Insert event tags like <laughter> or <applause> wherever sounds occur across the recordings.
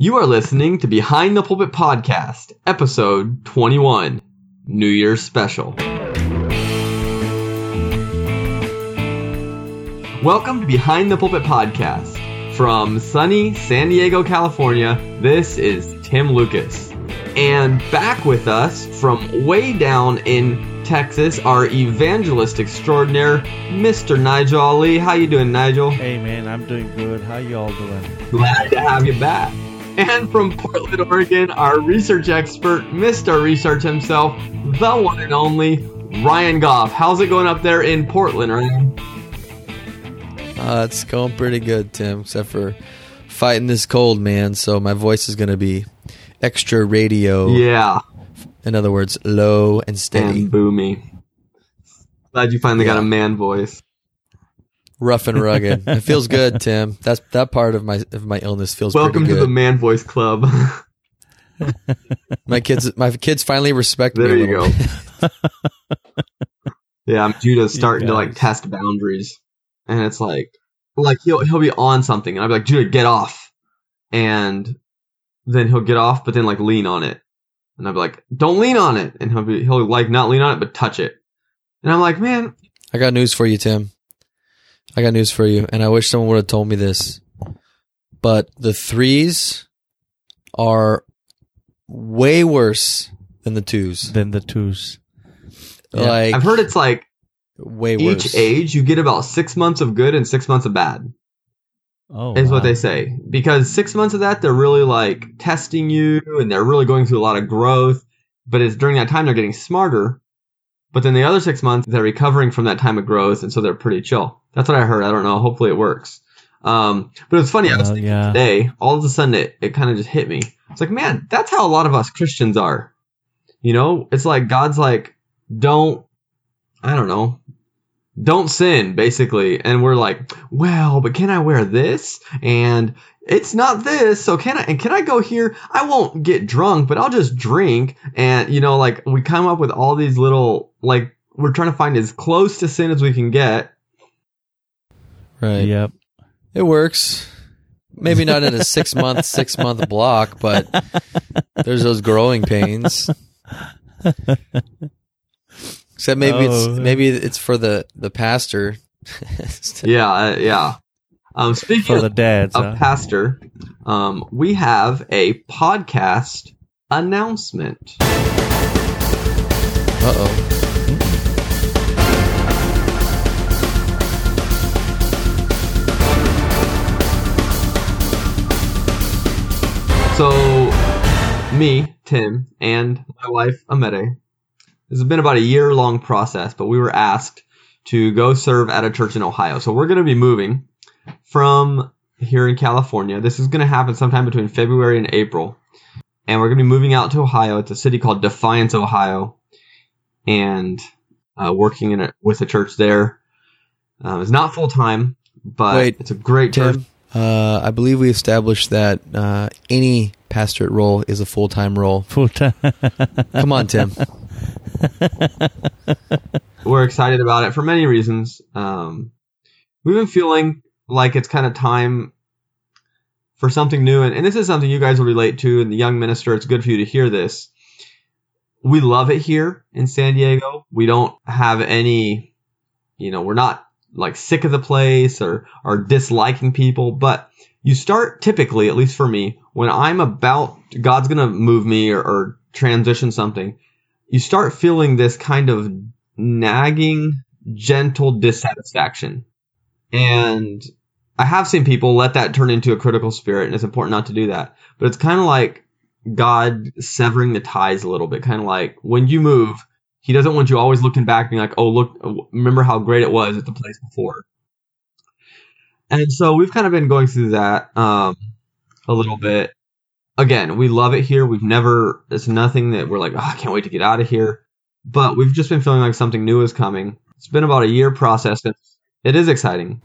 You are listening to Behind the Pulpit Podcast, episode 21, New Year's Special. Welcome to Behind the Pulpit Podcast. From sunny San Diego, California, this is Tim Lucas. And back with us from way down in Texas, our evangelist extraordinaire, Mr. Nigel Ali. How you doing, Nigel? Hey man, I'm doing good. How y'all doing? Glad to have you back. And from Portland, Oregon, our research expert, Mr. Research himself, the one and only Ryan Goff. How's it going up there in Portland, Ryan? Uh, it's going pretty good, Tim, except for fighting this cold, man. So my voice is going to be extra radio. Yeah. In other words, low and steady. And boomy. Glad you finally Yeah. got a man voice. Rough and rugged. it feels good, <laughs> Tim. That's that part of my of my illness feels Welcome pretty to the man voice club. my kids my kids finally respect there me. a you little go. bit. <laughs> yeah, Judah's starting to like test boundaries. And it's like like he'll he'll be on something and I'll be like, Judah, get off. And then he'll get off, but then like lean on it. And I'll be like, don't lean on it. And he'll be he'll like not lean on it, but touch it. And I'm like, man, I got news for you, Tim. I got news for you, and I wish someone would have told me this. But the threes are way worse than the twos. Than the twos. Uh, Like I've heard it's like way worse. each worse. age you get about six months of good and six months of bad. Oh, is what they say. Because six months of that, they're really like testing you and they're really going through a lot of growth. But it's during that time they're getting smarter. But then the other six months, they're recovering from that time of growth. And so they're pretty chill. That's what I heard. I don't know. Hopefully it works. Um, but it's funny. I was thinking yeah. today, all of a sudden it, it kind of just hit me. It's like, man, that's how a lot of us Christians are. You know, it's like God's like, don't, I don't know, don't sin, basically. And we're like, well, but can I wear this? And it's not this, so can I? And can I go here? I won't get drunk, but I'll just drink. And you know, like we come up with all these little, like we're trying to find as close to sin as we can get. right? Yep. It works. Maybe not in a six month, <laughs> six month block, but there's those growing pains. Except maybe Oh. it's maybe it's for the the pastor. <laughs> Yeah, uh, yeah. Um, speaking For of, the dads. of huh? pastor, um, we have a podcast announcement. Uh oh. So, me, Tim, and my wife, Amede, this has been about a year long process, but we were asked to go serve at a church in Ohio. So, we're going to be moving from here in California. This is going to happen sometime between February and April. And we're going to be moving out to Ohio. It's a city called Defiance, Ohio, and uh, working in a, with a church there. Um, it's not full time, but Wait, it's a great church. Tim, uh, I believe we established that uh, any pastorate role is a full time role. Full time. Come on, Tim. <laughs> we're excited about it for many reasons. Um, we've been feeling like it's kind of time for something new, and, and this is something you guys will relate to. And the young minister, it's good for you to hear this. We love it here in San Diego. We don't have any, you know, we're not like sick of the place or or disliking people, but you start typically, at least for me, when I'm about God's gonna move me or, or transition something, you start feeling this kind of nagging, gentle dissatisfaction. And I have seen people let that turn into a critical spirit, and it's important not to do that. But it's kind of like God severing the ties a little bit. Kind of like when you move, He doesn't want you always looking back, being like, "Oh, look, remember how great it was at the place before." And so we've kind of been going through that um, a little bit. Again, we love it here. We've never, it's nothing that we're like, oh, I can't wait to get out of here. But we've just been feeling like something new is coming. It's been about a year process. It is exciting.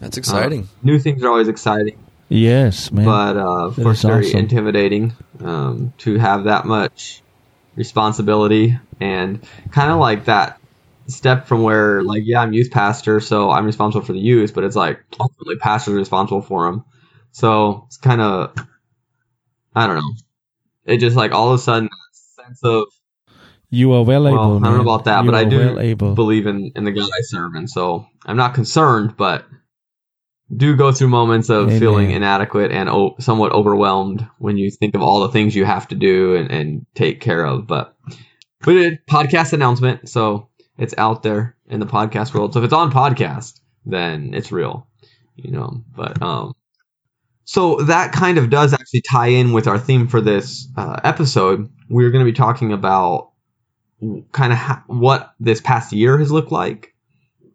That's exciting. New things are always exciting, yes, man. but uh, of course, is very awesome. intimidating um, to have that much responsibility and kind of like that step from where, like, yeah, I'm youth pastor, so I'm responsible for the youth, but it's like ultimately pastors are responsible for them. So it's kind of I don't know. It just like all of a sudden sense of You are well, Well, able. I don't know about that, You but I do well able. believe in in the God I serve, and so I'm not concerned, but do go through moments of Amen. feeling inadequate and o- somewhat overwhelmed when you think of all the things you have to do and, and take care of. But we did podcast announcement, so it's out there in the podcast world. So if it's on podcast, then it's real, you know. But um, so that kind of does actually tie in with our theme for this uh, episode. We're going to be talking about kind of ha- what this past year has looked like,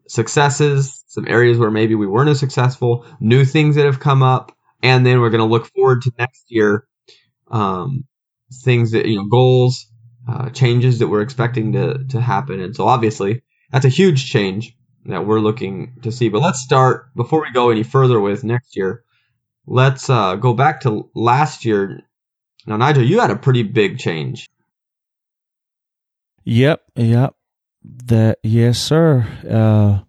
successes, some areas where maybe we weren't as successful, new things that have come up, and then we're going to look forward to next year, um, things that you know, goals, uh, changes that we're expecting to to happen, and so obviously that's a huge change that we're looking to see. But let's start before we go any further with next year. Let's uh, go back to last year. Now, Nigel, you had a pretty big change. Yep, yep. That yes, sir. Uh,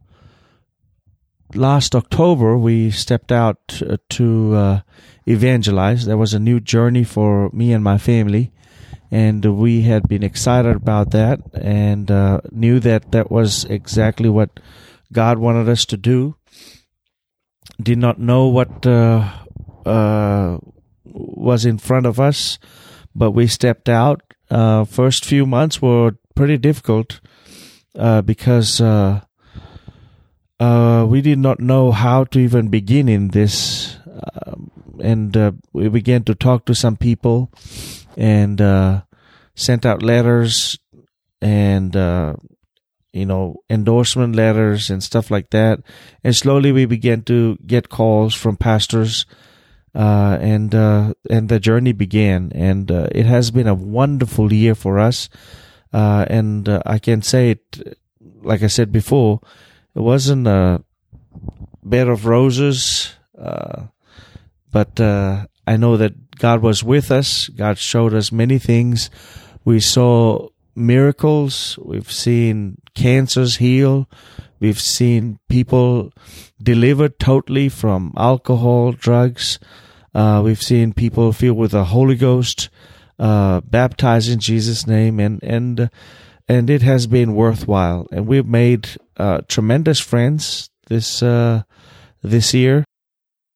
last October, we stepped out to uh, evangelize. There was a new journey for me and my family, and we had been excited about that, and uh, knew that that was exactly what God wanted us to do. Did not know what uh, uh, was in front of us, but we stepped out. Uh, first few months were pretty difficult uh, because uh, uh, we did not know how to even begin in this, um, and uh, we began to talk to some people and uh, sent out letters and uh, you know endorsement letters and stuff like that. And slowly we began to get calls from pastors and and the journey began, and it has been a wonderful year for us. Uh, and uh, I can say it, like I said before, it wasn't a bed of roses, uh, but uh, I know that God was with us. God showed us many things. We saw miracles. We've seen cancers heal. We've seen people delivered totally from alcohol, drugs. Uh, we've seen people filled with the Holy Ghost, uh, baptized in Jesus' name, and and and it has been worthwhile. And we've made uh, tremendous friends this uh, this year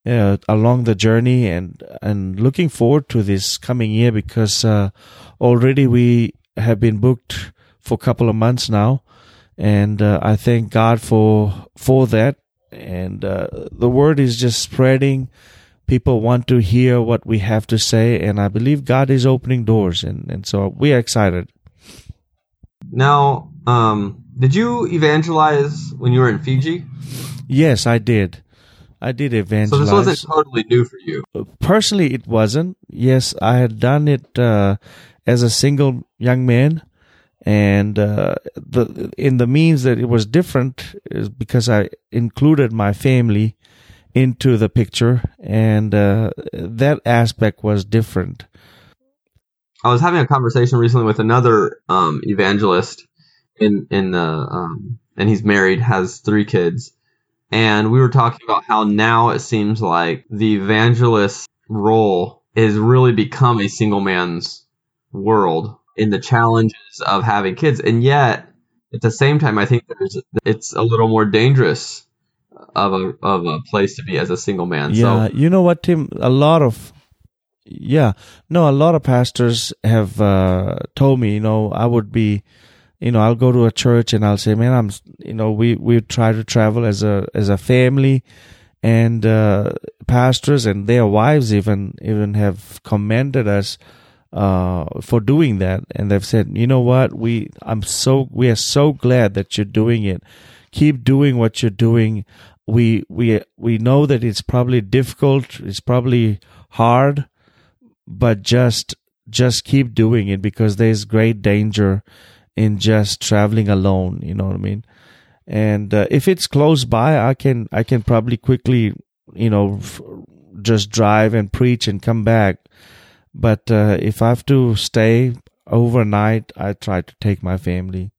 uh, along the journey, and and looking forward to this coming year because uh, already we have been booked for a couple of months now, and uh, I thank God for for that. And uh, the word is just spreading. People want to hear what we have to say, and I believe God is opening doors, and, and so we are excited. Now, um, did you evangelize when you were in Fiji? Yes, I did. I did evangelize So this wasn't totally new for you. personally it wasn't yes i had done it uh, as a single young man and uh, the in the means that it was different is because i included my family into the picture and uh, that aspect was different. I was having a conversation recently with another um, evangelist in in the um, and he's married, has three kids, and we were talking about how now it seems like the evangelist role has really become a single man's world in the challenges of having kids, and yet at the same time, I think it's a little more dangerous of a of a place to be as a single man. yeah So you know what tim? A lot of yeah. No a lot of pastors have uh, told me you know i would be you know i'll go to a church and i'll say man i'm you know we we try to travel as a as a family and uh, pastors and their wives even even have commended us uh, for doing that. And they've said you know what? We i'm so we are so glad that you're doing it keep doing what you're doing we we we know that it's probably difficult it's probably hard but just just keep doing it because there's great danger in just traveling alone you know what i mean? And uh, if it's close by i can i can probably quickly you know f- just drive and preach and come back. But uh, if i have to stay overnight i try to take my family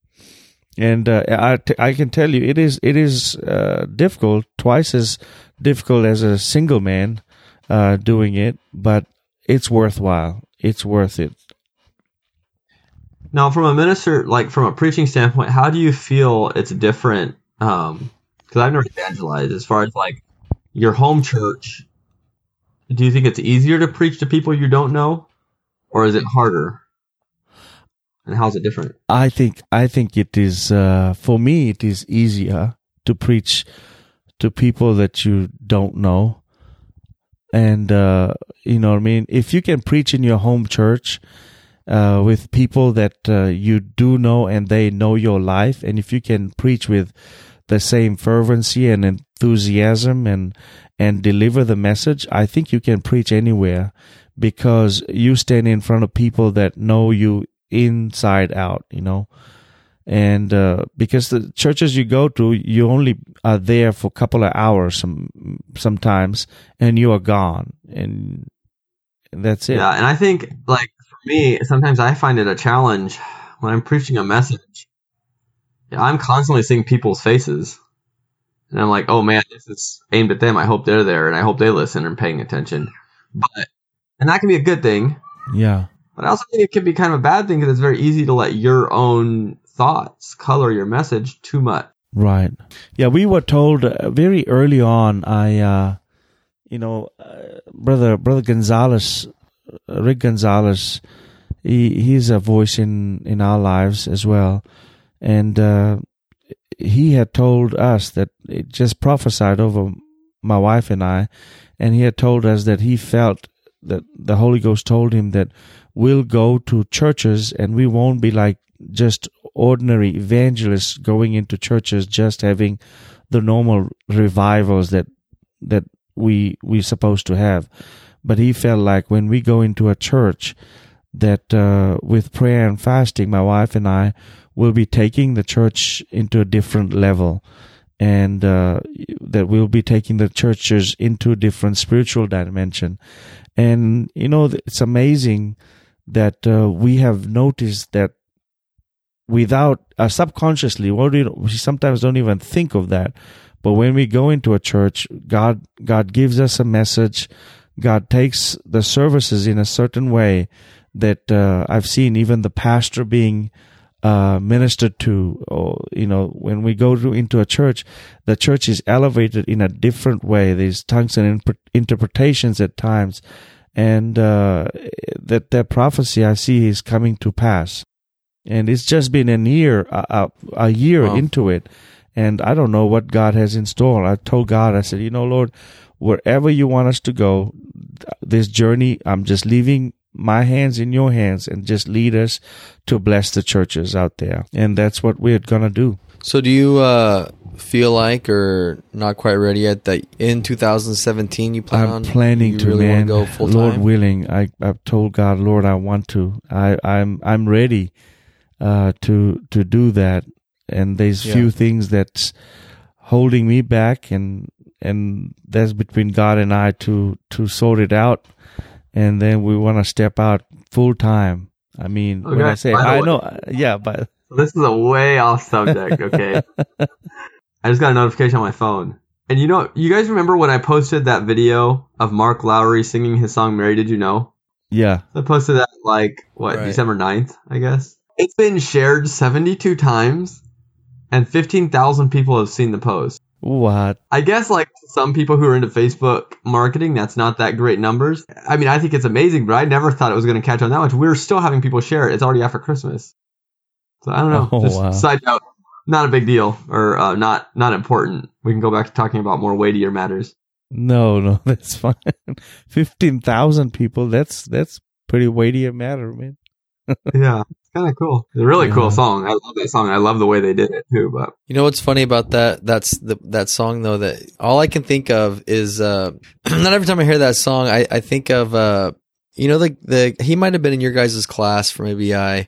and uh, I, t- I can tell you it is it is uh, difficult twice as difficult as a single man uh, doing it but it's worthwhile. It's worth it. Now, from a minister, like from a preaching standpoint, how do you feel it's different? Um, because I've never evangelized. As far as like your home church, do you think it's easier to preach to people you don't know, or is it harder? And how's it different? I think I think it is uh, for me. It is easier to preach to people that you don't know, and uh, you know what I mean. If you can preach in your home church uh, with people that uh, you do know and they know your life, and if you can preach with the same fervency and enthusiasm and and deliver the message, I think you can preach anywhere because you stand in front of people that know you inside out, you know. And uh, because the churches you go to, you only are there for a couple of hours some, sometimes, and you are gone, and that's it. Yeah, and I think like for me, sometimes I find it a challenge when I'm preaching a message. I'm constantly seeing people's faces. And I'm like, oh man, this is aimed at them. I hope they're there and I hope they listen and paying attention. But, and that can be a good thing. Yeah. But I also think it can be kind of a bad thing because it's very easy to let your own thoughts color your message too much. Right. Yeah, we were told uh, very early on. I, uh, you know, uh, brother brother Gonzalez, uh, Rick Gonzalez, he he's a voice in in our lives as well, and uh, he had told us that it just prophesied over my wife and I, and he had told us that he felt that the Holy Ghost told him that we'll go to churches and we won't be like just ordinary evangelists going into churches just having the normal revivals that that we we're supposed to have. But he felt like when we go into a church that uh, with prayer and fasting my wife and I will be taking the church into a different level. And uh, that we'll be taking the churches into a different spiritual dimension. And you know it's amazing that uh, we have noticed that without uh, subconsciously, what we, sometimes don't even think of that. But when we go into a church, God God gives us a message. God takes the services in a certain way that uh, I've seen even the pastor being uh, ministered to. Or you know, when we go to, into a church, the church is elevated in a different way. There's tongues and interpretations at times, and uh, that that prophecy I see is coming to pass. And it's just been a year, a, a year Wow. into it, and I don't know what God has in store. I told God, I said, you know, Lord, wherever you want us to go, this journey, I'm just leaving my hands in your hands, and just lead us to bless the churches out there. And that's what we're gonna do. So do you uh, feel like, or not quite ready yet, that in 2017 you plan I'm on? planning you to, really man. go full Lord willing, I I've told God, Lord, I want to. I I'm I'm ready uh, to to do that. And there's Yeah. few things that's holding me back, and and that's between God and I to to sort it out. And then we want to step out full time. I mean, when I say I way- know, yeah, but This is a way off subject, okay? <laughs> I just got a notification on my phone. And you know, you guys remember when I posted that video of Mark Lowry singing his song Mary Did You Know? yeah, I posted that like what Right. December 9th, I guess. It's been shared 72 times and 15,000 people have seen the post. what? I guess like some people who are into Facebook marketing, that's not that great numbers. I mean, I think it's amazing, but I never thought it was going to catch on that much. We're still having people share it. It's already after Christmas. So I don't know. <laughs> Oh, Just wow. side note, not a big deal or uh, not not important. We can go back to talking about more weightier matters. No, no, <laughs> that's fine. <laughs> Fifteen thousand people. That's that's pretty weighty a matter, man. <laughs> yeah, it's kind of cool. It's a really Yeah. cool song. I love that song. I love the way they did it too. But You know what's funny about that? That's the that song though. That all I can think of is uh, <clears throat> not every time I hear that song, I, I think of uh, you know the the he might have been in your guys' class from ABI.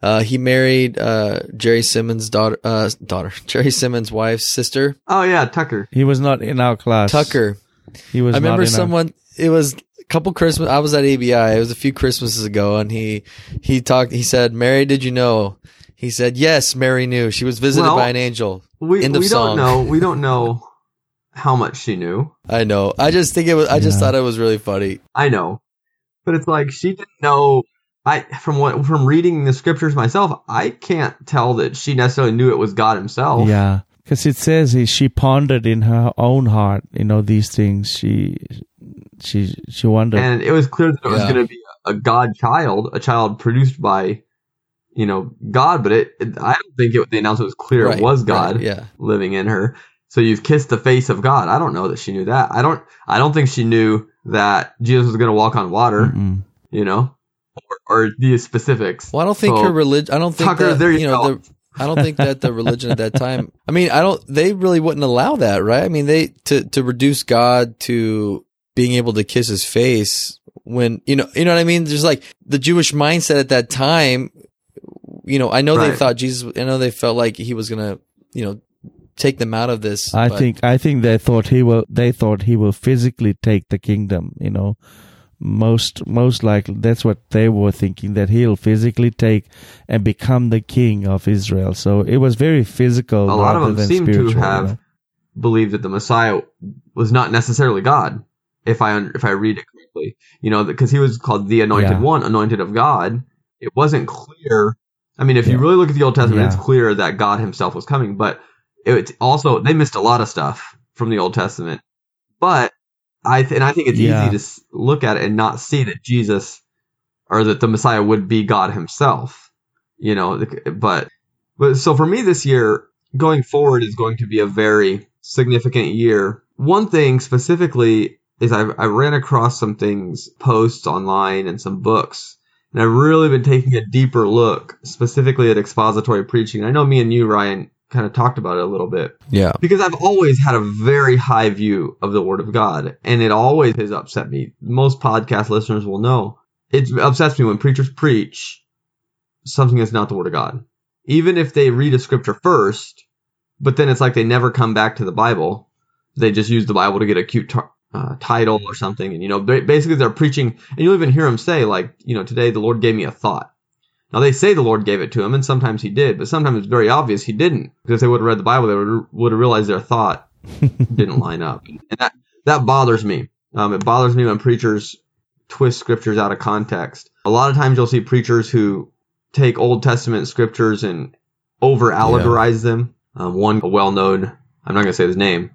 Uh, he married uh, Jerry Simmons' daughter, uh, daughter <laughs> Jerry Simmons' wife's sister, oh yeah, Tucker. He was not in our class. Tucker. He was. I not remember in our- someone. It was a couple Christmas. I was at ABI. It was a few Christmases ago, and he he talked. He said, "Mary, did you know?" He said, "Yes, Mary knew. She was visited Well- by an angel." We End of we song. don't know. We don't know how much she knew. <laughs> I know. I just think it was. I just Yeah. thought it was really funny. I know. but it's like she didn't know. I from what from reading the scriptures myself, I can't tell that she necessarily knew it was God Himself. Yeah, because it says he, she pondered in her own heart, you know, these things. She she she wondered. and it was clear that it was going to be a God child, a child produced by, you know, God. But it, it I don't think it, the announcement was clear Right, it was right, God yeah. living in her. So you've kissed the face of God. I don't know that she knew that. I don't. I don't think she knew that Jesus was going to walk on water. Mm-mm. You know, or, or the specifics. Well, I don't think So, her religion. I don't think Tucker, that, there you you know. go. The, I don't think that the religion at that <laughs> time. I mean, I don't. They really wouldn't allow that, right? I mean, they to to reduce God to being able to kiss his face when you know you know what I mean. There's like the Jewish mindset at that time. You know, I know they thought Jesus. I know they felt like he was gonna, you know, take them out of this. I but- think I think they thought he will. They thought he will physically take the kingdom. You know, most most likely that's what they were thinking that he'll physically take and become the king of Israel. So it was very physical A lot of them seem to you have know. believed that the Messiah was not necessarily God. If I if I read it correctly, you know, because he was called the Anointed Yeah. One, Anointed of God. It wasn't clear. I mean, if you really look at the Old Testament, Yeah. it's clear that God Himself was coming. But it's also they missed a lot of stuff from the Old Testament. But I th- and I think it's Yeah. easy to s- look at it and not see that Jesus or that the Messiah would be God Himself. You know, but but so for me this year, going forward is going to be a very significant year. One thing specifically is I, I ran across some things, posts online and some books, and I've really been taking a deeper look specifically at expository preaching. I know me and you, Ryan, kind of talked about it a little bit yeah, because I've always had a very high view of the Word of God, and it always has upset me. Most podcast listeners will know it upsets me when preachers preach something that's not the Word of God, even if they read a scripture first, but then it's like they never come back to the Bible. They just use the Bible to get a cute t- uh, title or something, and you know, ba- basically they're preaching, and you'll even hear them say like, you know, today the Lord gave me a thought. Now they say the Lord gave it to him, and sometimes he did, but sometimes it's very obvious he didn't. Because if they would have read the Bible, they would would have realized their thought <laughs> didn't line up, and that that bothers me. Um, it bothers me when preachers twist scriptures out of context. A lot of times you'll see preachers who take Old Testament scriptures and over allegorize them. Um, one well known, I'm not going to say his name,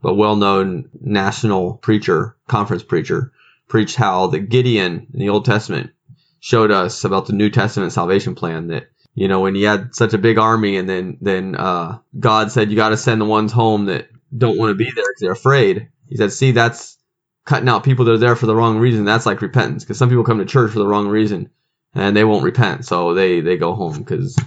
but well known national preacher, conference preacher, preached how the Gideon in the Old Testament showed us about the New Testament salvation plan that you know when he had such a big army and then then uh, God said you got to send the ones home that don't want to be there because they're afraid. He said, see, that's cutting out people that are there for the wrong reason. That's like repentance because some people come to church for the wrong reason and they won't repent, so they they go home because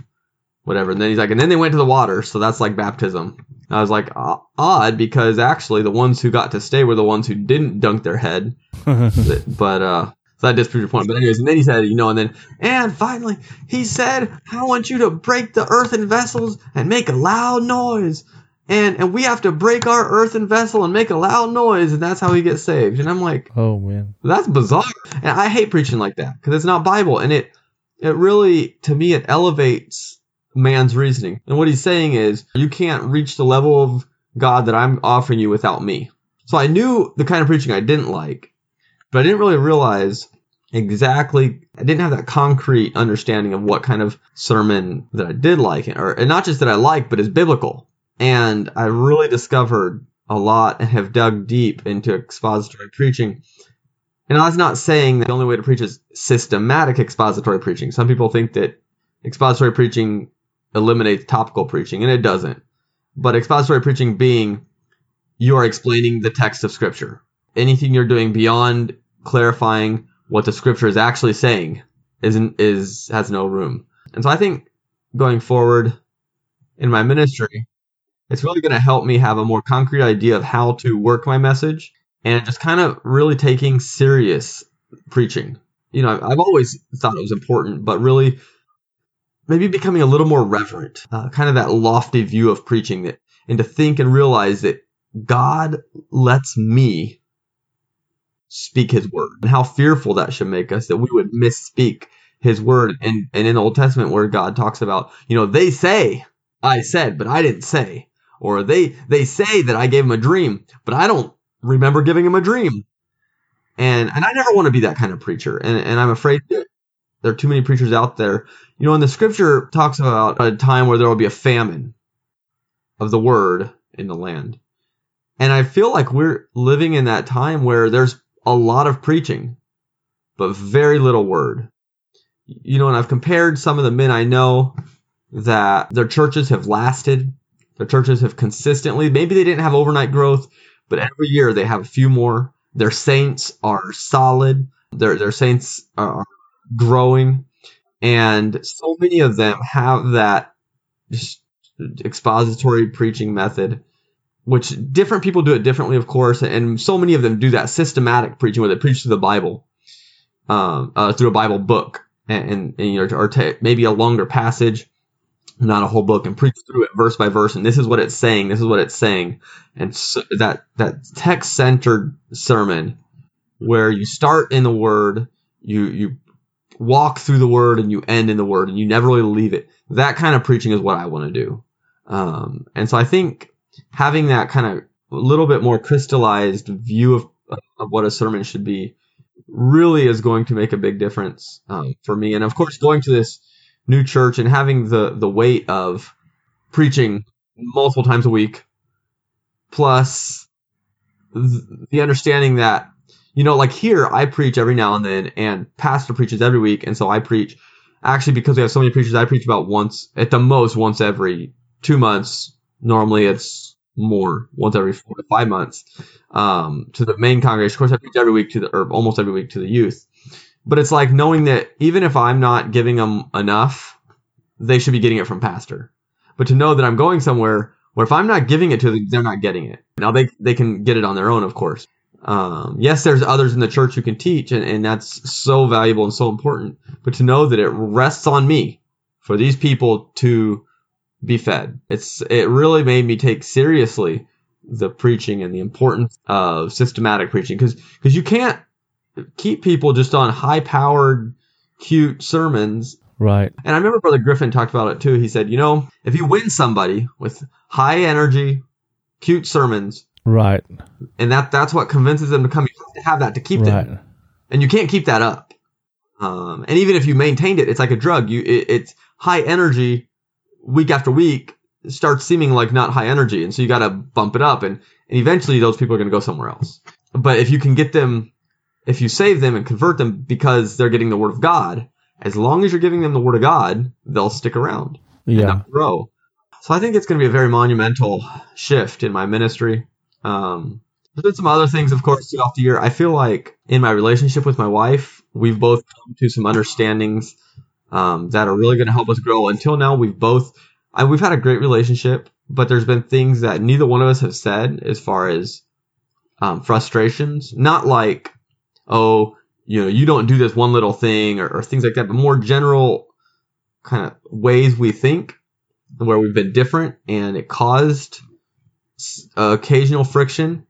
whatever. And then he's like, and then they went to the water, so that's like baptism. And I was like, odd because actually the ones who got to stay were the ones who didn't dunk their head <laughs> but uh so that disproves your point. But anyways, and then he said, you know, and then and finally he said, I want you to break the earthen vessels and make a loud noise. And and we have to break our earthen vessel and make a loud noise, and that's how he gets saved. And I'm like, oh man, that's bizarre. And I hate preaching like that because it's not Bible, and it it really to me it elevates man's reasoning. And what he's saying is, you can't reach the level of God that I'm offering you without me. So I knew the kind of preaching I didn't like, but I didn't really realize exactly. I didn't have that concrete understanding of what kind of sermon that I did like, or and not just that I like, but is biblical. And I really discovered a lot and have dug deep into expository preaching. And I was not saying that the only way to preach is systematic expository preaching. Some people think that expository preaching eliminates topical preaching, and it doesn't. But expository preaching being you are explaining the text of Scripture. Anything you're doing beyond clarifying what the Scripture is actually saying isn't is has no room. And so I think going forward in my ministry, it's really going to help me have a more concrete idea of how to work my message and just kind of really taking serious preaching. You know, I've always thought it was important, but really maybe becoming a little more reverent, uh, kind of that lofty view of preaching that, and to think and realize that God lets me speak his word and how fearful that should make us that we would misspeak his word. And, and in the Old Testament where God talks about, you know, they say I said, but I didn't say, or they, they say that I gave him a dream, but I don't remember giving him a dream. And and I never want to be that kind of preacher. And and I'm afraid that there are too many preachers out there. You know, when the scripture talks about a time where there will be a famine of the word in the land. And I feel like we're living in that time where there's a lot of preaching, but very little word. You know, and I've compared some of the men I know that their churches have lasted. Their churches have consistently, maybe they didn't have overnight growth, but every year they have a few more. Their saints are solid. Their, their saints are growing. And so many of them have that expository preaching method, which different people do it differently, of course. And so many of them do that systematic preaching where they preach through the Bible, um, uh, through a Bible book and, and, and you know, or t- maybe a longer passage not a whole book and preach through it verse by verse and this is what it's saying this is what it's saying and so that that text centered sermon where you start in the word you you walk through the word and you end in the word and you never really leave it that kind of preaching is what i want to do um, and so i think having that kind of a little bit more crystallized view of, of what a sermon should be really is going to make a big difference um, for me. And of course going to this new church and having the the weight of preaching multiple times a week plus the understanding that you know like here I preach every now and then and pastor preaches every week and so I preach. Actually because we have so many preachers I preach about once at the most once every 2 months normally it's more once every 4 to 5 months um, to the main congregation of course I preach every week to the or almost every week to the youth but it's like knowing that even if I'm not giving them enough, they should be getting it from pastor. But to know that I'm going somewhere where if I'm not giving it to them, they're not getting it. Now they they can get it on their own, of course. Um, yes, there's others in the church who can teach, and, and that's so valuable and so important. But to know that it rests on me for these people to be fed, it's it really made me take seriously the preaching and the importance of systematic preaching because because you can't keep people just on high powered, cute sermons. Right. And I remember Brother Griffin talked about it too. He said, you know, if you win somebody with high energy, cute sermons, right, and that that's what convinces them to come, you have to have that to keep right. them, and you can't keep that up. Um, and even if you maintained it, it's like a drug. You it, it's high energy week after week starts seeming like not high energy, and so you got to bump it up, and and eventually those people are going to go somewhere else. But if you can get them if you save them and convert them because they're getting the word of God, as long as you're giving them the word of God, they'll stick around yeah. and grow. So I think it's going to be a very monumental shift in my ministry. Um, there's been some other things, of course, throughout the year. I feel like in my relationship with my wife, we've both come to some understandings um, that are really going to help us grow. Until now, we've both I, we've had a great relationship, but there's been things that neither one of us have said as far as um, frustrations. Not like oh, you know, you don't do this one little thing or, or things like that, but more general kind of ways we think where we've been different and it caused uh, occasional friction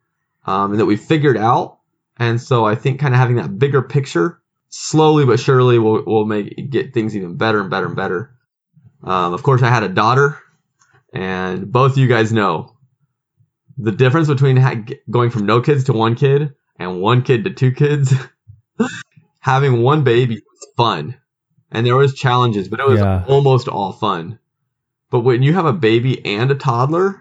um, and that we figured out. And so I think kind of having that bigger picture slowly but surely will, will make get things even better and better and better. Um, of course, I had a daughter, and both of you guys know the difference between ha- going from no kids to one kid and one kid to two kids, <laughs> having one baby was fun. And there was challenges, but it was Yeah. almost all fun. But when you have a baby and a toddler,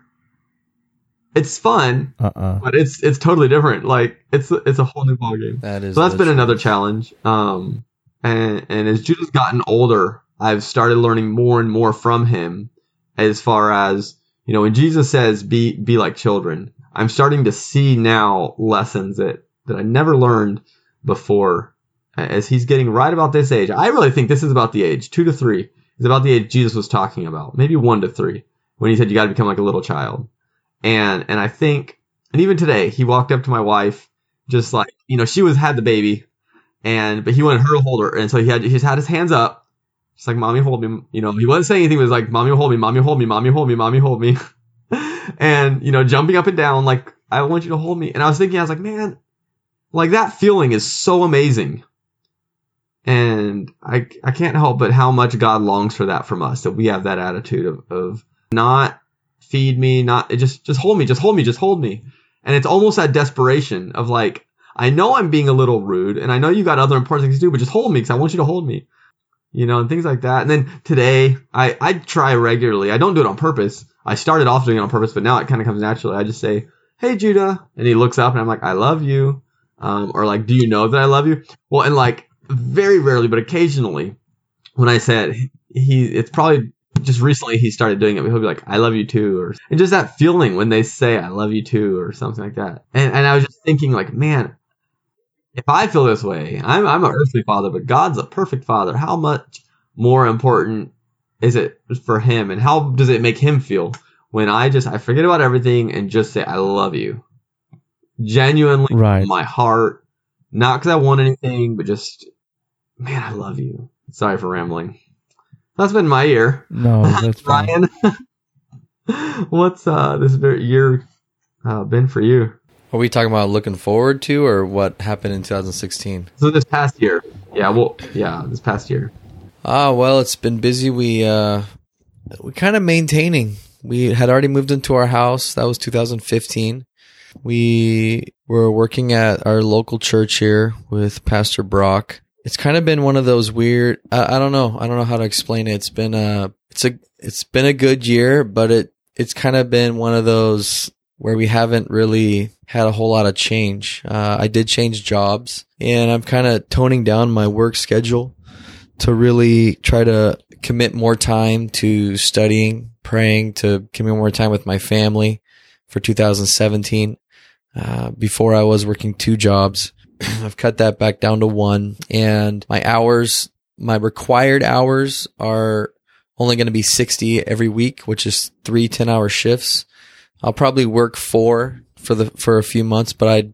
it's fun, Uh uh but it's it's totally different. Like it's it's a whole new ballgame. That is. So that's the been truth. another challenge. Um, and and as Judah's gotten older, I've started learning more and more from him. As far as you know, when Jesus says, "Be be like children," I'm starting to see now lessons that that I never learned before. As he's getting right about this age, I really think this is about the age two to three is about the age Jesus was talking about, maybe one to three, when he said you got to become like a little child. And and I think, and even today, he walked up to my wife, just like you know, she was had the baby, and but he wanted her to hold her, and so he had he just had his hands up, just like mommy hold me, you know, he wasn't saying anything. He was like mommy hold me, mommy hold me, mommy hold me, mommy hold me, <laughs> and you know, jumping up and down like I want you to hold me. And I was thinking, I was like, man, like that feeling is so amazing. And I, I can't help but how much God longs for that from us, that we have that attitude of, of not feed me, not just, just hold me, just hold me, just hold me. And it's almost that desperation of like, I know I'm being a little rude, and I know you got other important things to do, but just hold me because I want you to hold me. You know, and things like that. And then today, I I try regularly. I don't do it on purpose. I started off doing it on purpose, but now it kind of comes naturally. I just say, "Hey, Judah," and he looks up, and I'm like, "I love you," um, or like, "Do you know that I love you?" Well, and like very rarely, but occasionally, when I said he, it's probably just recently he started doing it. He'll be like, "I love you too," or and just that feeling when they say "I love you too" or something like that. And and I was just thinking, like, man, if I feel this way, I'm I'm an earthly father, but God's a perfect father. How much more important is it for him, and how does it make him feel when I just I forget about everything and just say "I love you," genuinely, Right. from my heart, not because I want anything, but just, man, I love you. Sorry for rambling. That's been my year. No, <laughs> that's fine. Ryan, <laughs> what's uh this year uh, been for you? Are we talking about looking forward to or what happened in 2016? So this past year, yeah, well, yeah, this past year. Ah, well, it's been busy. We uh we kind of maintaining. We had already moved into our house. That was 2015. We were working at our local church here with Pastor Brock. It's kind of been one of those weird. I, I don't know. I don't know how to explain it. It's been a. It's a. It's been a good year, but it. It's kind of been one of those where we haven't really had a whole lot of change. Uh, I did change jobs, and I'm kind of toning down my work schedule to really try to commit more time to studying, praying, to commit more time with my family for 2017. Uh, before I was working two jobs. <clears throat> I've cut that back down to one and my hours, my required hours are only going to be 60 every week, which is three 10 hour shifts. I'll probably work four for the, for a few months, but I,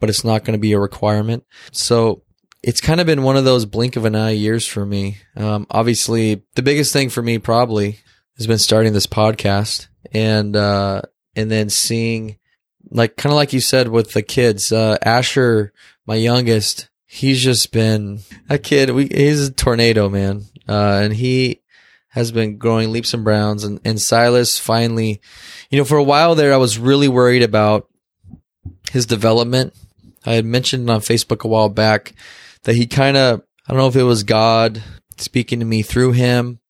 but it's not going to be a requirement. So it's kind of been one of those blink of an eye years for me. Um, obviously the biggest thing for me probably has been starting this podcast and, uh, and then seeing like, kind of like you said with the kids, uh, Asher, my youngest, he's just been a kid. We, he's a tornado, man. Uh, and he has been growing leaps and bounds and, and Silas finally, you know, for a while there, I was really worried about his development. I had mentioned on Facebook a while back that he kind of, I don't know if it was God speaking to me through him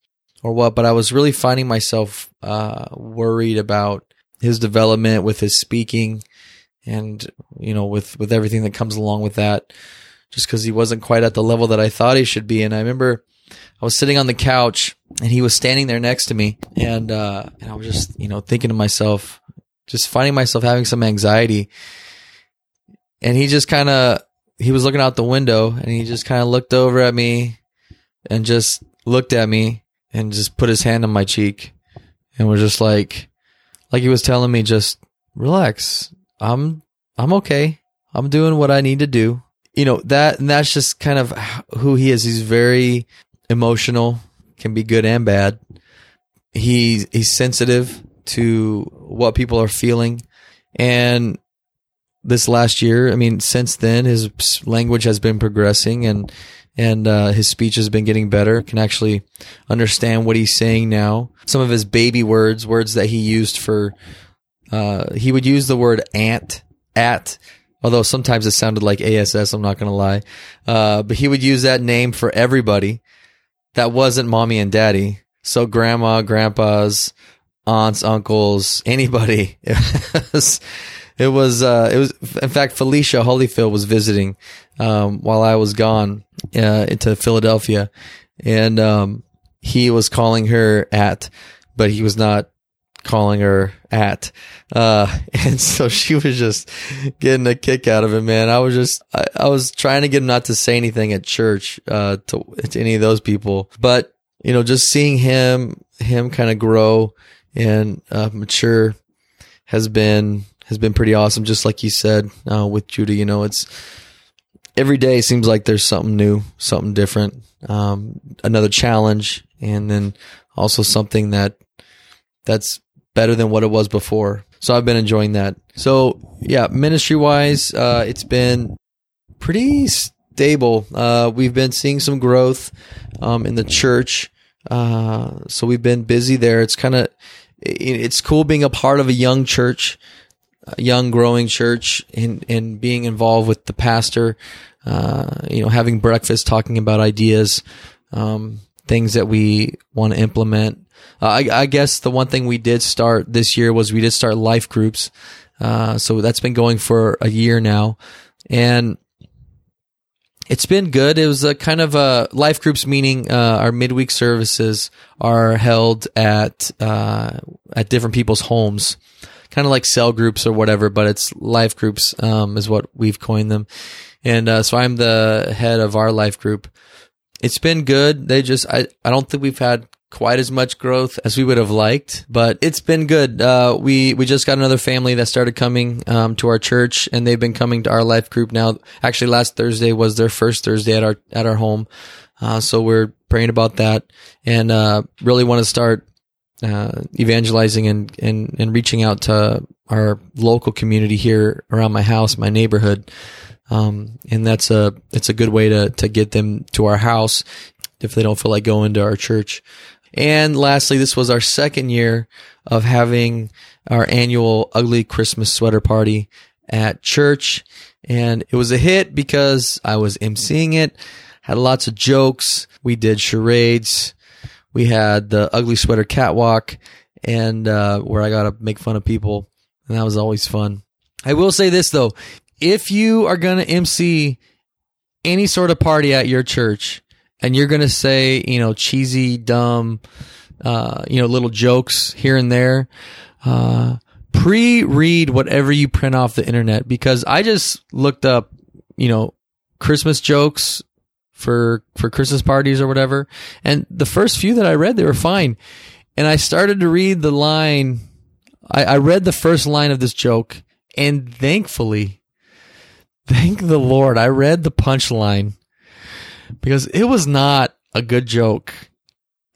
or what, but I was really finding myself, uh, worried about his development with his speaking and, you know, with, with everything that comes along with that, just cause he wasn't quite at the level that I thought he should be. And I remember I was sitting on the couch and he was standing there next to me and, uh, and I was just, you know, thinking to myself, just finding myself having some anxiety. And he just kind of, he was looking out the window and he just kind of looked over at me and just looked at me and just put his hand on my cheek and was just like, like he was telling me, just relax. I'm, I'm okay. I'm doing what I need to do. You know, that, and that's just kind of who he is. He's very emotional, can be good and bad. He's, he's sensitive to what people are feeling. And this last year, I mean, since then, his language has been progressing and, and uh, his speech has been getting better. Can actually understand what he's saying now. Some of his baby words, words that he used for, uh, he would use the word ant, at, although sometimes it sounded like ASS. I'm not going to lie, uh, but he would use that name for everybody that wasn't mommy and daddy. So grandma, grandpas, aunts, uncles, anybody. <laughs> It was, it was, uh, it was, in fact, Felicia Holyfield was visiting, um, while I was gone, uh, into Philadelphia and, um, he was calling her at, but he was not calling her at. Uh, <laughs> and so she was just getting a kick out of it, man. I was just, I, I was trying to get him not to say anything at church, uh, to, to any of those people, but, you know, just seeing him, him kind of grow and, uh, mature has been, has been pretty awesome. Just like you said, uh, with Judah, you know, it's every day seems like there's something new, something different, um, another challenge, and then also something that that's better than what it was before. So I've been enjoying that. So yeah, ministry wise, uh, it's been pretty stable. Uh, we've been seeing some growth, um, in the church. Uh, so we've been busy there. It's kind of, it's cool being a part of a young church a young growing church and and being involved with the pastor, uh, you know, having breakfast, talking about ideas, um, things that we want to implement. Uh, I, I guess the one thing we did start this year was we did start life groups. Uh, so that's been going for a year now, and it's been good. It was a kind of a life groups, meaning uh, our midweek services are held at uh, at different people's homes, kind of like cell groups or whatever. But it's life groups um, is what we've coined them, and uh, so I'm the head of our life group. It's been good. They just I I don't think we've had quite as much growth as we would have liked, but it's been good. Uh, we we just got another family that started coming um, to our church, and they've been coming to our life group now. Actually, last Thursday was their first Thursday at our at our home, uh, so we're praying about that, and uh, really want to start uh, evangelizing and, and and reaching out to our local community here around my house, my neighborhood. Um, and that's a it's a good way to to get them to our house if they don't feel like going to our church. And lastly, this was our second year of having our annual ugly Christmas sweater party at church. And it was a hit because I was emceeing it, had lots of jokes. We did charades. We had the ugly sweater catwalk and, uh, where I got to make fun of people. And that was always fun. I will say this though. If you are going to MC any sort of party at your church, and you're going to say, you know, cheesy, dumb, uh, you know, little jokes here and there, uh, pre-read whatever you print off the internet because I just looked up, you know, Christmas jokes for, for Christmas parties or whatever. And the first few that I read, they were fine. And I started to read the line. I, I read the first line of this joke and thankfully, thank the Lord, I read the punchline because it was not a good joke.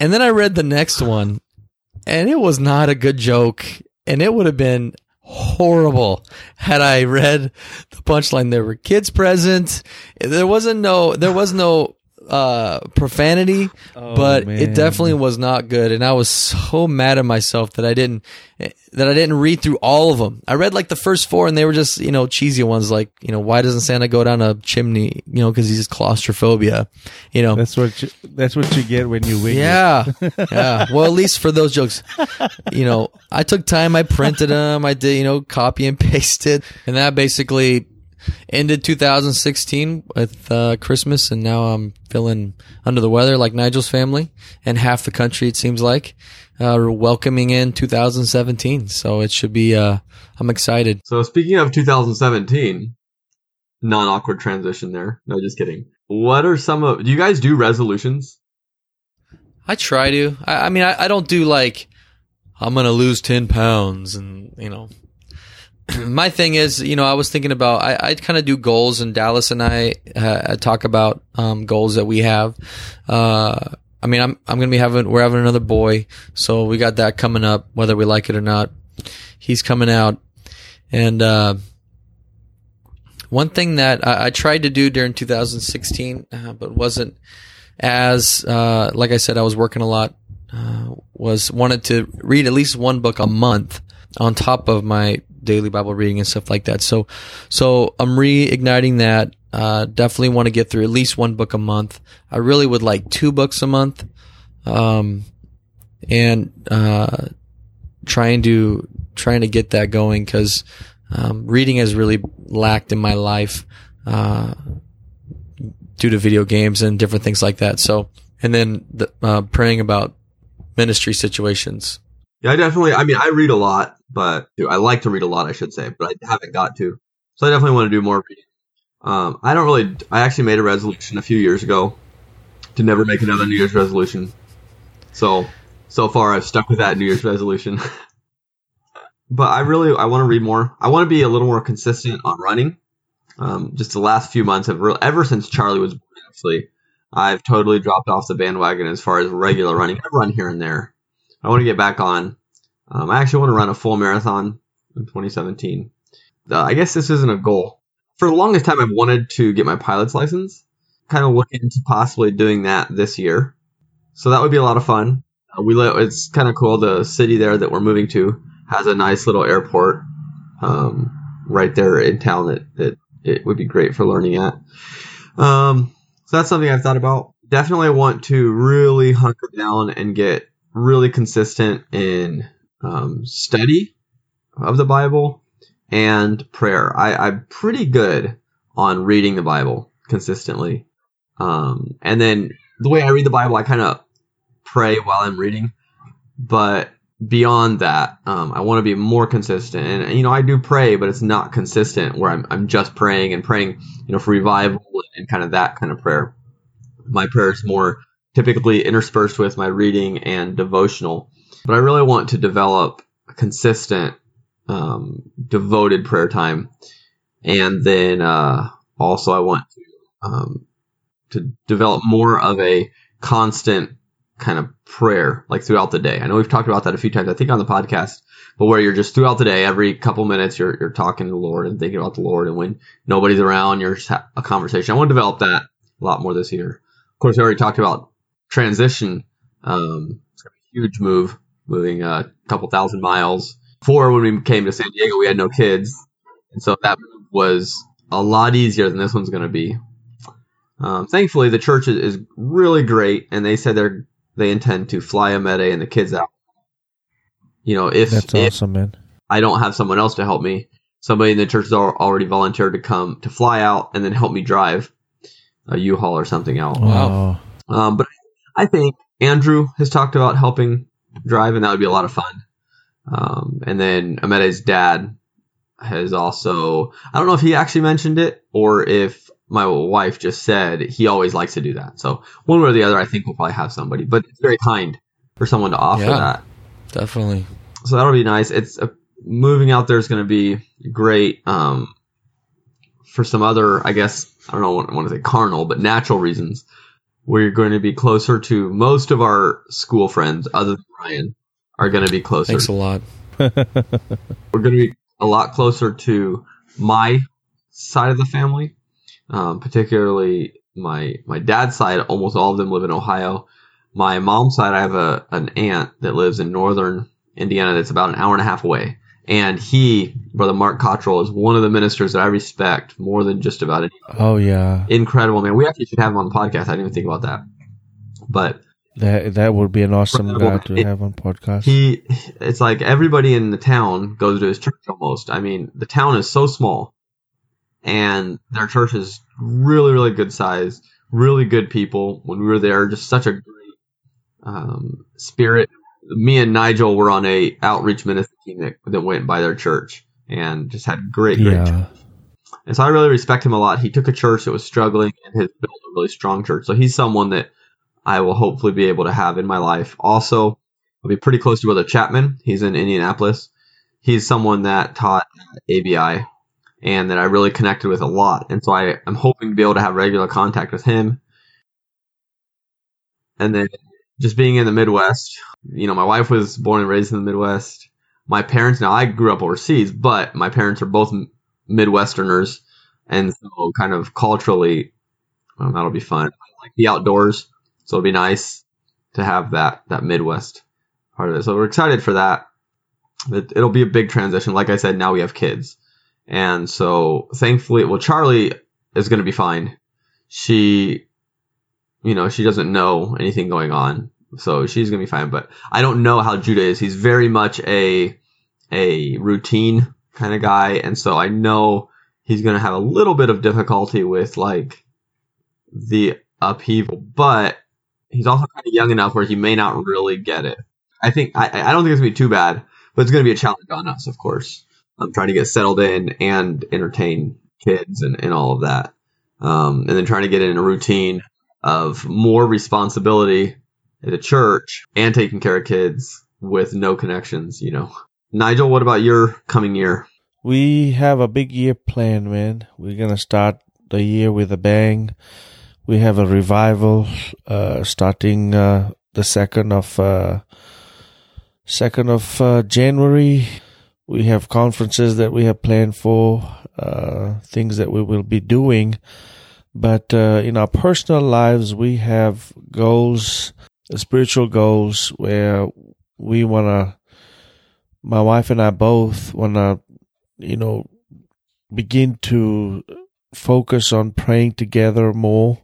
And then I read the next one and it was not a good joke. And it would have been horrible had I read the punchline. There were kids present. There wasn't no, there was no uh, profanity, Oh, but man. it definitely was not good. And I was so mad at myself that I didn't that I didn't read through all of them. I read like the first four, and they were just you know cheesy ones, like you know why doesn't Santa go down a chimney? You know because he's just claustrophobia. You know. That's what you, that's what you get when you wing it. Yeah, <laughs> yeah. Well, at least for those jokes, you know, I took time. I printed them. I did, you know, copy and pasted, and that basically ended 2016 with uh, Christmas, and now I'm feeling under the weather like Nigel's family and half the country. It seems like uh, we're welcoming in 2017, so it should be. Uh, I'm excited. So speaking of 2017, non-awkward transition there. No, just kidding. What are some of? Do you guys do resolutions? I try to. I, I mean, I, I don't do like I'm gonna lose 10 pounds, and you know. My thing is, you know, I was thinking about I, I kind of do goals, and Dallas and I uh, talk about um, goals that we have. Uh, I mean, I'm I'm gonna be having we're having another boy, so we got that coming up, whether we like it or not. He's coming out, and uh, one thing that I, I tried to do during 2016, uh, but wasn't as uh, like I said, I was working a lot. Uh, was wanted to read at least one book a month on top of my daily Bible reading and stuff like that. So, so I'm reigniting that. Uh, definitely want to get through at least one book a month. I really would like two books a month. Um, and, uh, trying to, trying to get that going because, um, reading has really lacked in my life, uh, due to video games and different things like that. So, and then the, uh, praying about ministry situations. Yeah, I definitely. I mean, I read a lot, but I like to read a lot, I should say, but I haven't got to. So I definitely want to do more reading. Um, I don't really. I actually made a resolution a few years ago to never make another New Year's resolution. So so far, I've stuck with that New Year's resolution. <laughs> but I really I want to read more. I want to be a little more consistent on running. Um, just the last few months have really, ever since Charlie was born, actually, I've totally dropped off the bandwagon as far as regular running. I run here and there. I want to get back on. Um, I actually want to run a full marathon in 2017. Uh, I guess this isn't a goal. For the longest time, I've wanted to get my pilot's license. Kind of looking into possibly doing that this year. So that would be a lot of fun. Uh, we live, it's kind of cool. The city there that we're moving to has a nice little airport. um, right there in town that, that it would be great for learning at. Um, so that's something I've thought about. Definitely want to really hunker down and get really consistent in um, study of the Bible and prayer. I, I'm pretty good on reading the Bible consistently. Um, and then the way I read the Bible, I kind of pray while I'm reading. But beyond that, um, I want to be more consistent. And, you know, I do pray, but it's not consistent where I'm, I'm just praying and praying, you know, for revival and kind of that kind of prayer. My prayer is more typically interspersed with my reading and devotional. But I really want to develop a consistent, um, devoted prayer time. And then, uh, also I want to, um, to develop more of a constant kind of prayer like throughout the day. I know we've talked about that a few times, I think on the podcast, but where you're just throughout the day, every couple minutes, you're, you're talking to the Lord and thinking about the Lord. And when nobody's around, you're just ha- a conversation. I want to develop that a lot more this year. Of course, we already talked about transition. Um, it's a huge move, moving a couple thousand miles. Before when we came to San Diego, we had no kids. And so that move was a lot easier than this one's going to be. Um, thankfully, the church is, is, really great, and they said they're they intend to fly Amede and the kids out. You know, if that's if awesome, man. I don't have someone else to help me, somebody in the church has already volunteered to come to fly out and then help me drive a U-Haul or something out. Wow. Um, but I think Andrew has talked about helping drive, and that would be a lot of fun. Um, and then Amede's dad has also, I don't know if he actually mentioned it or if my wife just said he always likes to do that. So one way or the other, I think we'll probably have somebody, but it's very kind for someone to offer Yeah. that. Definitely. So that'll be nice. It's uh, moving out there is going to be great. Um, for some other, I guess, I don't know what I want to say carnal, but natural reasons, we're going to be closer to most of our school friends, other than Ryan, are going to be closer. Thanks a lot. <laughs> We're going to be a lot closer to my side of the family, um, particularly my my dad's side. Almost all of them live in Ohio. My mom's side, I have a an aunt that lives in northern Indiana. That's about an hour and a half away. And he, brother Mark Cottrell, is one of the ministers that I respect more than just about any. Oh yeah, Incredible man. We actually should have him on the podcast. I didn't even think about that. But that that would be an awesome guy to It- have on podcast. he it's like everybody in the town goes to his church almost i mean the town is so small and their church is really really good size really good people when we were there just such a great um, spirit me and nigel were on a outreach ministry team that, that went by their church and just had great great yeah, and so I really respect him a lot. He took a church that was struggling and has built a really strong church. So he's someone that I will hopefully be able to have in my life. Also, I'll be pretty close to Brother Chapman. He's in Indianapolis. He's someone that taught at ABI and that I really connected with a lot. And so I am hoping to be able to have regular contact with him. And then just being in the Midwest, you know, my wife was born and raised in the Midwest. My parents, now I grew up overseas, but my parents are both Midwesterners, and so kind of culturally, well, that'll be fun. I like the outdoors, so it'll be nice to have that that Midwest part of it. So we're excited for that. It, it'll be a big transition. Like I said, now we have kids, and so thankfully, well, Charlie is going to be fine. She, you know, she doesn't know anything going on, so she's to be fine. But I don't know how Judah is. He's very much a a routine kind of guy, and so I know he's to have a little bit of difficulty with like the upheaval, but he's also kind of young enough where he may not really get it. I think I, I don't think it's gonna be too bad, but it's gonna be a challenge on us, of course. I'm trying to get settled in and entertain kids and, and all of that, um, and then trying to get in a routine of more responsibility at the church and taking care of kids with no connections. You know, Nigel, what about your coming year? we have a big year planned, man. We're gonna start the year with a bang. We have a revival uh, starting uh, the second of uh, second of uh, January. We have conferences that we have planned for, uh, things that we will be doing. But uh, in our personal lives, we have goals, spiritual goals, where we want to. My wife and I both want to you know, begin to focus on praying together more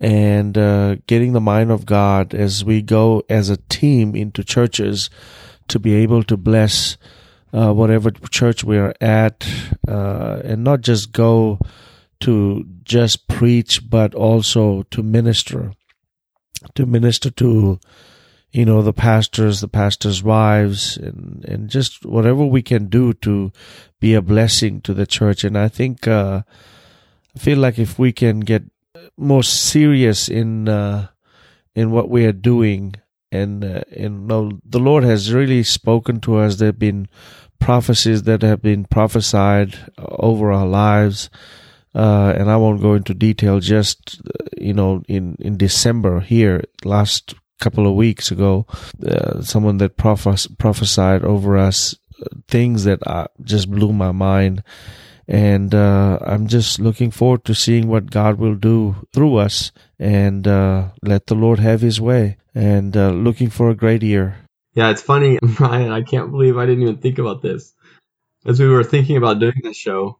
and uh, getting the mind of God as we go as a team into churches to be able to bless uh, whatever church we are at uh, and not just go to just preach but also to minister to minister to you know the pastors the pastors wives and and just whatever we can do to be a blessing to the church. And i think uh i feel like if we can get more serious in uh in what we are doing and uh, and no, the lord has really spoken to us. There've been prophecies that have been prophesied over our lives uh, and I won't go into detail. Just uh, you know, in in December here, last couple of weeks ago, uh, someone that prophes- prophesied over us uh, things that uh, just blew my mind, and uh, I'm just looking forward to seeing what God will do through us, and let the Lord have His way, and looking for a great year. Yeah, it's funny, <laughs> Ryan. I can't believe I didn't even think about this. As we were thinking about doing this show,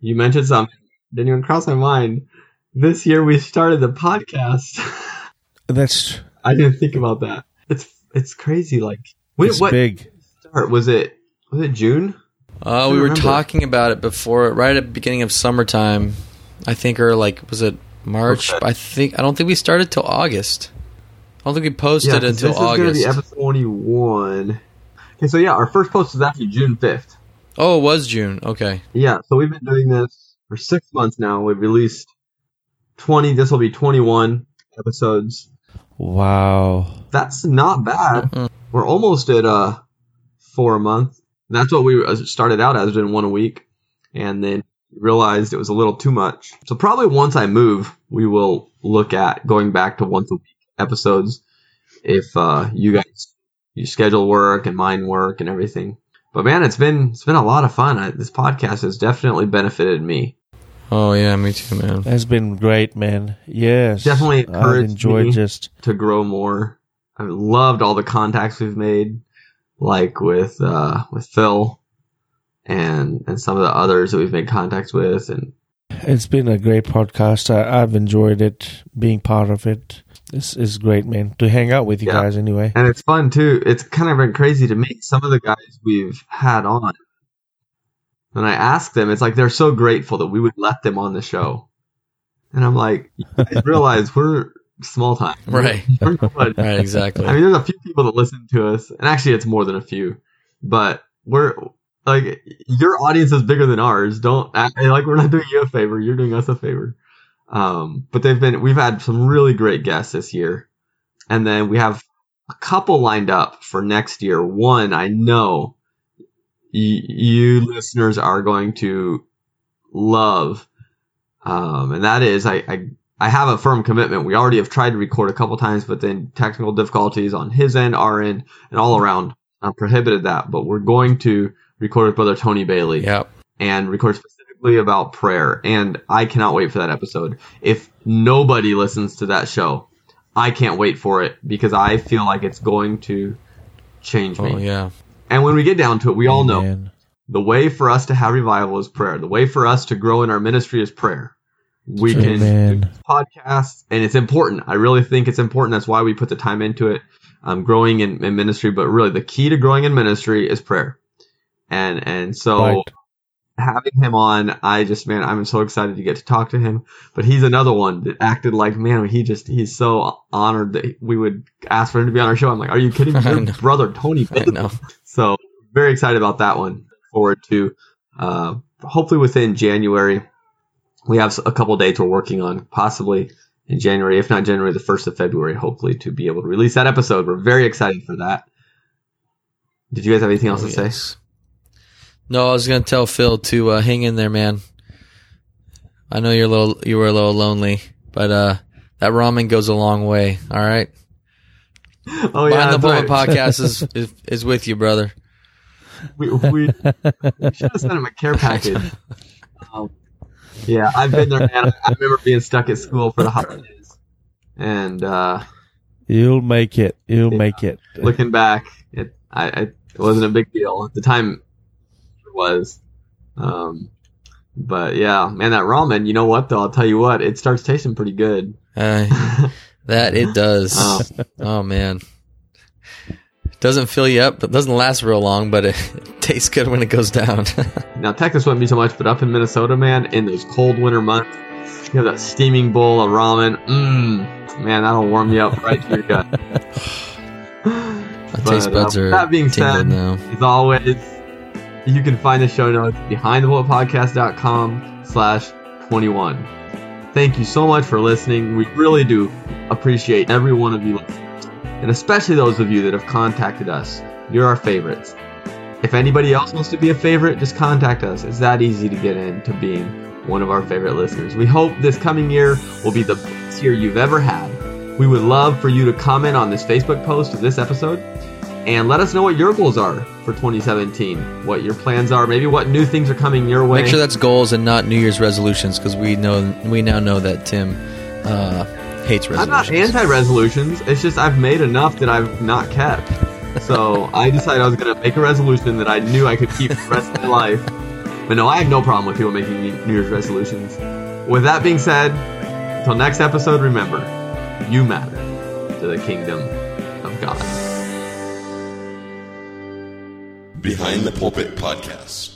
you mentioned something didn't even cross my mind. This year we started the podcast. <laughs> That's I didn't think about that. It's it's crazy. Like when, it's what big. Start was it was it June? Uh, we were remember. talking about it before, right at the beginning of summertime. I think, or like, was it March? Okay. I think I don't think we started till August. I don't think we posted yeah, until this August. Is gonna be episode twenty-one. Okay, so yeah, our first post was actually June fifth. Oh, it was June. Okay. Yeah, so we've been doing this for six months now. We've released 20, this will be 21 episodes. Wow. That's not bad. Mm-hmm. We're almost at uh, four a month. That's what we uh, started out as, doing one a week. And then realized it was a little too much. So probably once I move, we will look at going back to once a week episodes if uh, you guys you schedule work and mine work and everything. But man, it's been it's been a lot of fun. I, this podcast has definitely benefited me. Oh yeah, me too, man. It's been great, man. Yes, definitely encouraged enjoyed me just to grow more. I've loved all the contacts we've made, like with uh, with Phil and and some of the others that we've made contacts with, and it's been a great podcast. I, I've enjoyed it, being part of it. This is great, man. To hang out with you yeah. guys anyway. And it's fun too. It's kind of been crazy to meet some of the guys we've had on. And I ask them, it's like they're so grateful that we would let them on the show. And I'm like, you guys <laughs> realize we're small time. Right. <laughs> right, exactly. I mean, there's a few people that listen to us, and actually, it's more than a few, but we're like, your audience is bigger than ours. Don't act like we're not doing you a favor. You're doing us a favor. Um, but they've been, we've had some really great guests this year. And then we have a couple lined up for next year. One, I know y- you listeners are going to love. Um, and that is, I, I, I have a firm commitment. We already have tried to record a couple times, but then technical difficulties on his end, our end, and all around uh, prohibited that. But we're going to record with brother Tony Bailey. Yep. And record specifically about prayer, and I cannot wait for that episode. If nobody listens to that show, I can't wait for it because I feel like it's going to change me. Oh yeah. And when we get down to it, we all know the way for us to have revival is prayer. The way for us to grow in our ministry is prayer. We can do podcasts, and it's important. I really think it's important. That's why we put the time into it. Um, growing in, in ministry, but really the key to growing in ministry is prayer. And and so right having him on, I just man, I'm so excited to get to talk to him. But he's another one that acted like man, he just he's so honored that we would ask for him to be on our show. I'm like, are you kidding me? <laughs> Your brother Tony. <laughs> I know. So very excited about that one. Forward to uh, hopefully within January. We have a couple dates we're working on, possibly in January, if not January the first of February, hopefully to be able to release that episode. We're very excited for that. Did you guys have anything else oh, to yes. say? No, I was gonna tell Phil to uh, hang in there, man. I know you're a little, you were a little lonely, but uh, that ramen goes a long way. All right. Oh yeah, the Pulpit right. podcast is, <laughs> is is with you, brother. We we, we should have sent him a care package. Um, yeah, I've been there, man. I, I remember being stuck at school for the holidays, and uh, you'll make it. You'll yeah, make it. Looking back, it I, I, it wasn't a big deal at the time was. Um, but yeah, man, that ramen. You know what though? I'll tell you what. It starts tasting pretty good. Uh, <laughs> that it does. Oh. Oh man. Doesn't fill you up, but doesn't last real long, but it, tastes good when it goes down. <laughs> Now Texas wouldn't be so much, but up in Minnesota, man, in those cold winter months, you have that steaming bowl of ramen. Mmm, man, that'll warm you up right to your gut. <laughs> My But, taste uh, buds with are that being said, now. As always, you can find the show notes at behindthepulpitpodcast.com slash 21. Thank you so much for listening. We really do appreciate every one of you and especially those of you that have contacted us. You're our favorites. If anybody else wants to be a favorite, just contact us. It's that easy to get into being one of our favorite listeners. We hope this coming year will be the best year you've ever had. We would love for you to comment on this Facebook post of this episode and let us know what your goals are for 2017, what your plans are, maybe what new things are coming your way. Make sure that's goals and not New Year's resolutions, because we know we now know that Tim uh, hates resolutions. I'm not anti-resolutions. It's just I've made enough that I've not kept. So <laughs> I decided I was going to make a resolution that I knew I could keep the rest of my life. But no, I have no problem with people making New Year's resolutions. With that being said, until next episode, remember, you matter to the kingdom of God. Behind the Pulpit Podcast.